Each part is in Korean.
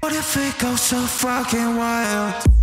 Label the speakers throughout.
Speaker 1: What if it goes so fucking wild?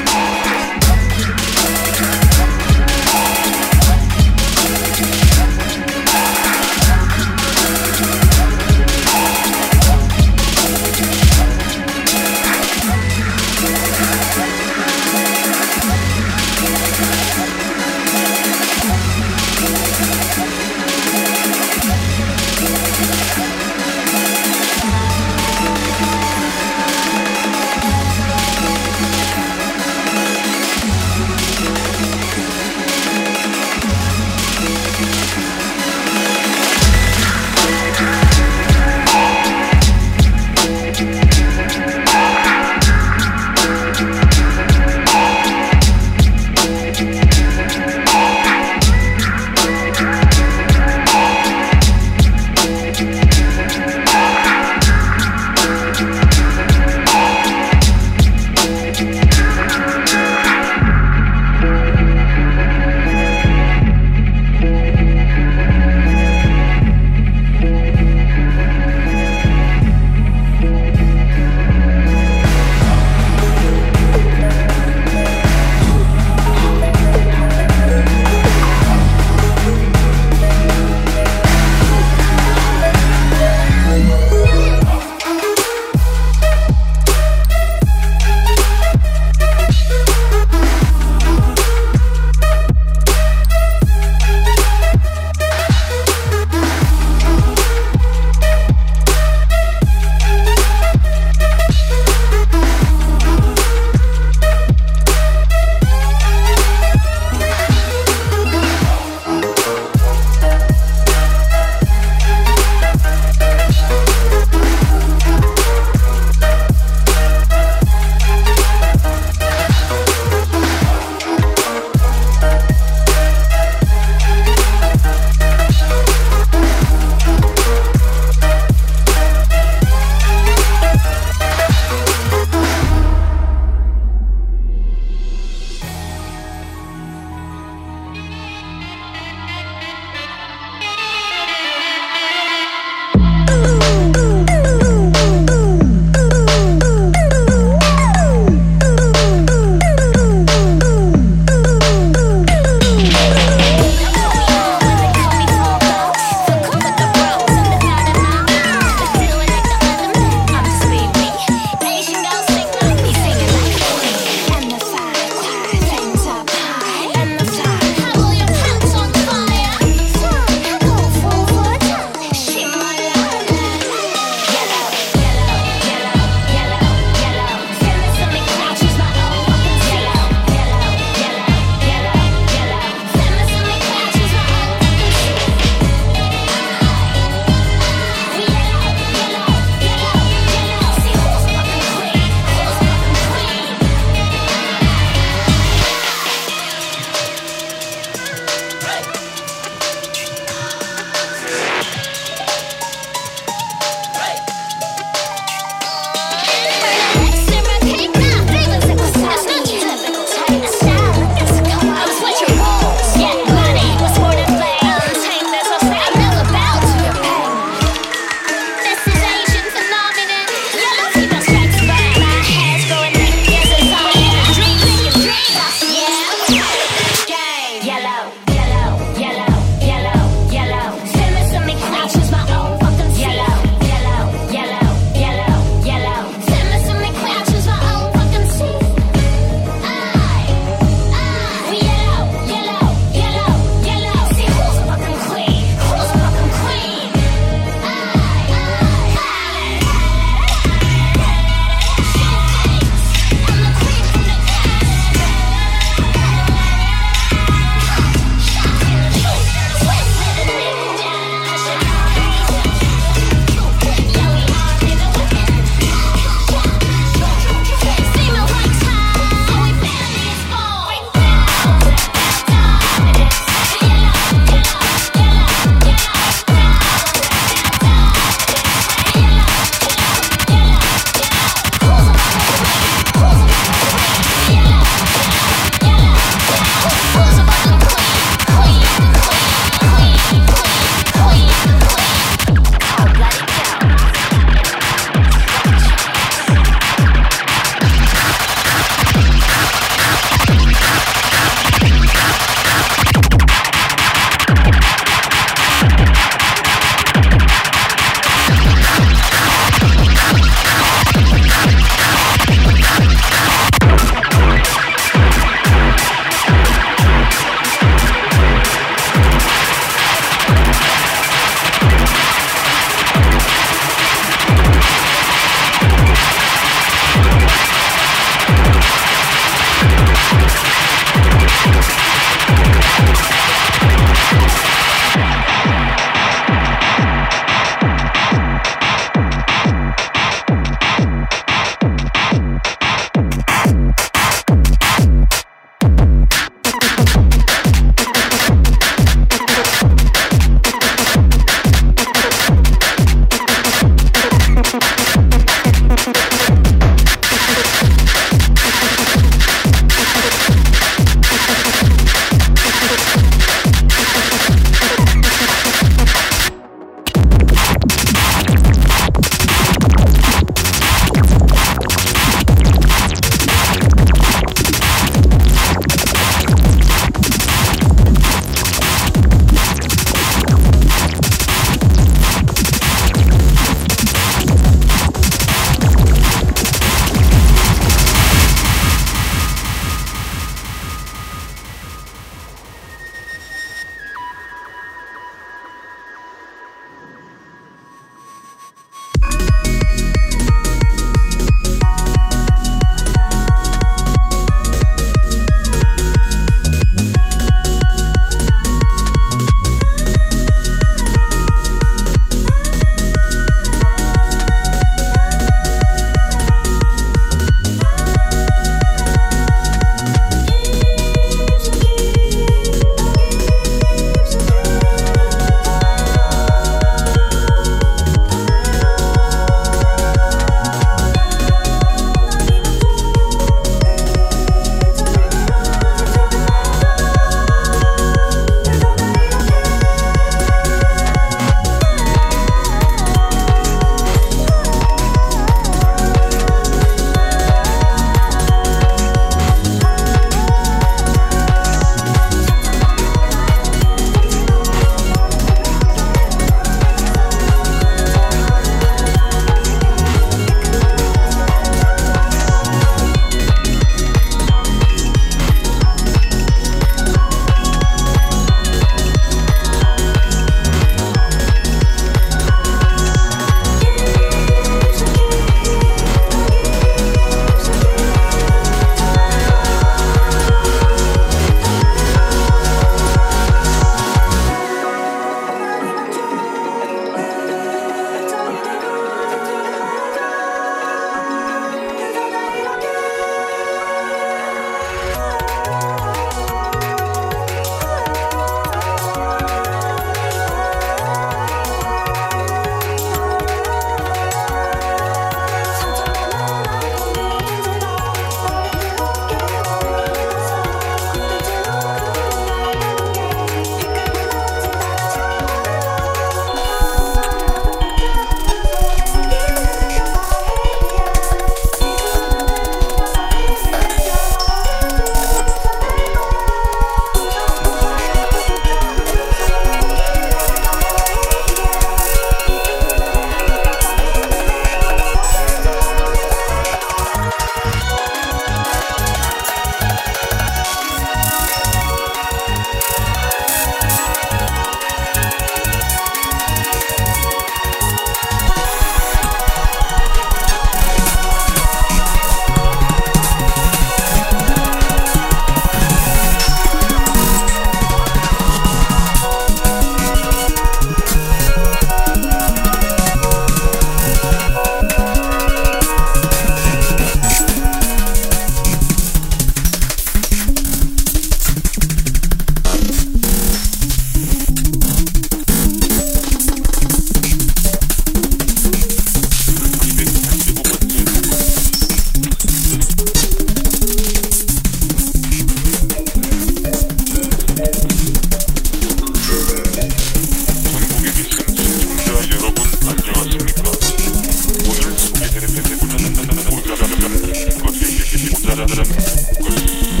Speaker 2: Colombia.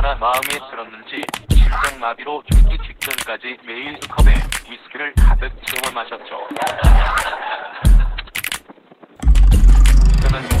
Speaker 2: 얼마나 마음에 들었는지 심장마비로 죽기 직전까지 매일 컵에 위스키를 가득 채워 마셨죠. 저는